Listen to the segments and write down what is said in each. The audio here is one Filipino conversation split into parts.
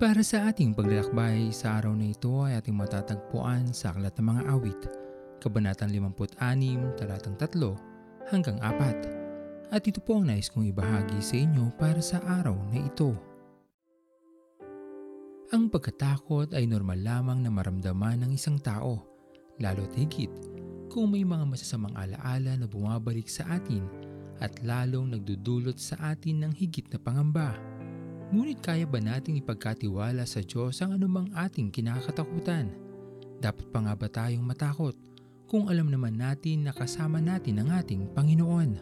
Para sa ating paglalakbay sa araw na ito ay ating matatagpuan sa Aklat ng Mga Awit, Kabanatang 56, talatang 3 hanggang 4. At ito po ang nais kong ibahagi sa inyo para sa araw na ito. Ang pagkatakot ay normal lamang na maramdaman ng isang tao, lalo't higit kung may mga masasamang alaala na bumabalik sa atin at lalong nagdudulot sa atin ng higit na pangamba. Ngunit kaya ba nating ipagkatiwala sa Diyos ang anumang ating kinakatakutan? Dapat pa nga ba tayong matakot kung alam naman natin na kasama natin ang ating Panginoon?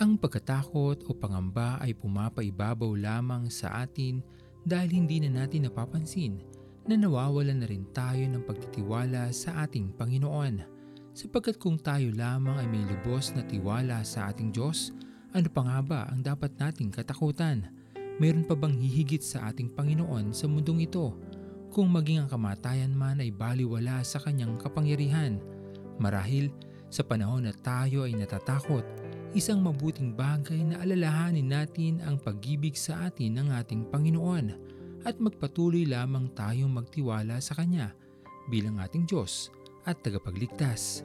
Ang pagkatakot o pangamba ay pumapaibabaw lamang sa atin dahil hindi na natin napapansin na nawawalan na rin tayo ng pagtitiwala sa ating Panginoon. Sapagkat kung tayo lamang ay may lubos na tiwala sa ating Diyos, ano pa nga ba ang dapat nating katakutan? Mayroon pa bang hihigit sa ating Panginoon sa mundong ito? Kung maging ang kamatayan man ay baliwala sa kanyang kapangyarihan. Marahil, sa panahon na tayo ay natatakot, isang mabuting bagay na alalahanin natin ang pag-ibig sa atin ng ating Panginoon at magpatuloy lamang tayong magtiwala sa Kanya bilang ating Diyos at tagapagligtas.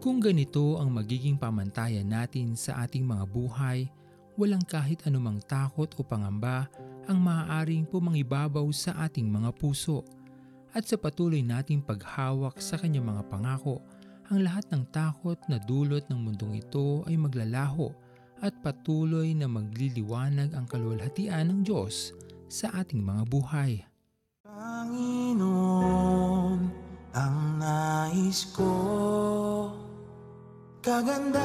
Kung ganito ang magiging pamantayan natin sa ating mga buhay, walang kahit anumang takot o pangamba ang maaaring pumangibabaw sa ating mga puso. At sa patuloy nating paghawak sa kanyang mga pangako, ang lahat ng takot na dulot ng mundong ito ay maglalaho at patuloy na magliliwanag ang kaluwalhatian ng Diyos sa ating mga buhay. Panginoon, ang nais ko ay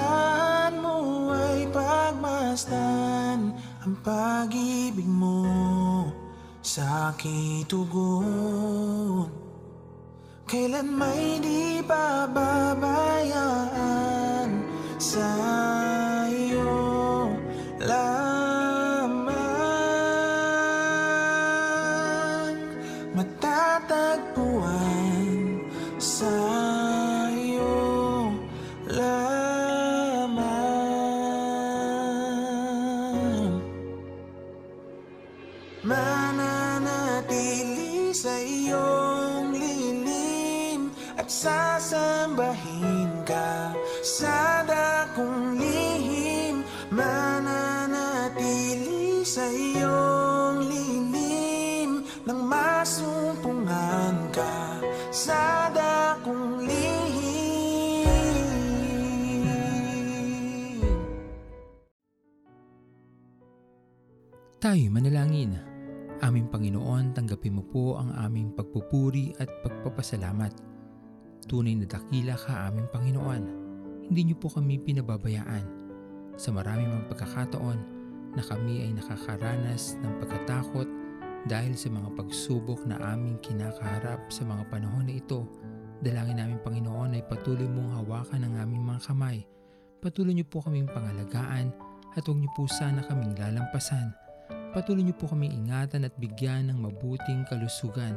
pagmasdan Ang pag-ibig mo sa aking tugon. Kailan may di pababayaan sa iyo lamang? Matatagpuan iyong lilim At sasambahin ka sa dakong lihim Mananatili sa iyong lilim Nang masumpungan ka sa dakong lihim Tayo'y manalangin. Aming Panginoon, tanggapin mo po ang aming pagpupuri at pagpapasalamat. Tunay na dakila ka aming Panginoon. Hindi niyo po kami pinababayaan. Sa marami mang pagkakataon na kami ay nakakaranas ng pagkatakot dahil sa mga pagsubok na aming kinakaharap sa mga panahon na ito. Dalangin namin Panginoon ay patuloy mong hawakan ang aming mga kamay. Patuloy niyo po kaming pangalagaan at huwag niyo po sana kaming lalampasan. Patuloy niyo po kaming ingatan at bigyan ng mabuting kalusugan.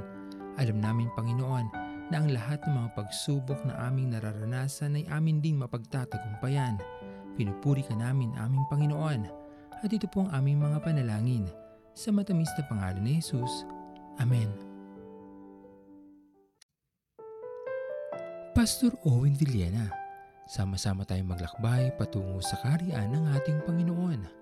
Alam namin Panginoon na ang lahat ng mga pagsubok na aming nararanasan ay amin ding mapagtatagumpayan. Pinupuri ka namin aming Panginoon. At ito po ang aming mga panalangin. Sa matamis na pangalan ni Jesus. Amen. Pastor Owen Villena, sama-sama tayong maglakbay patungo sa kariyan ng ating Panginoon.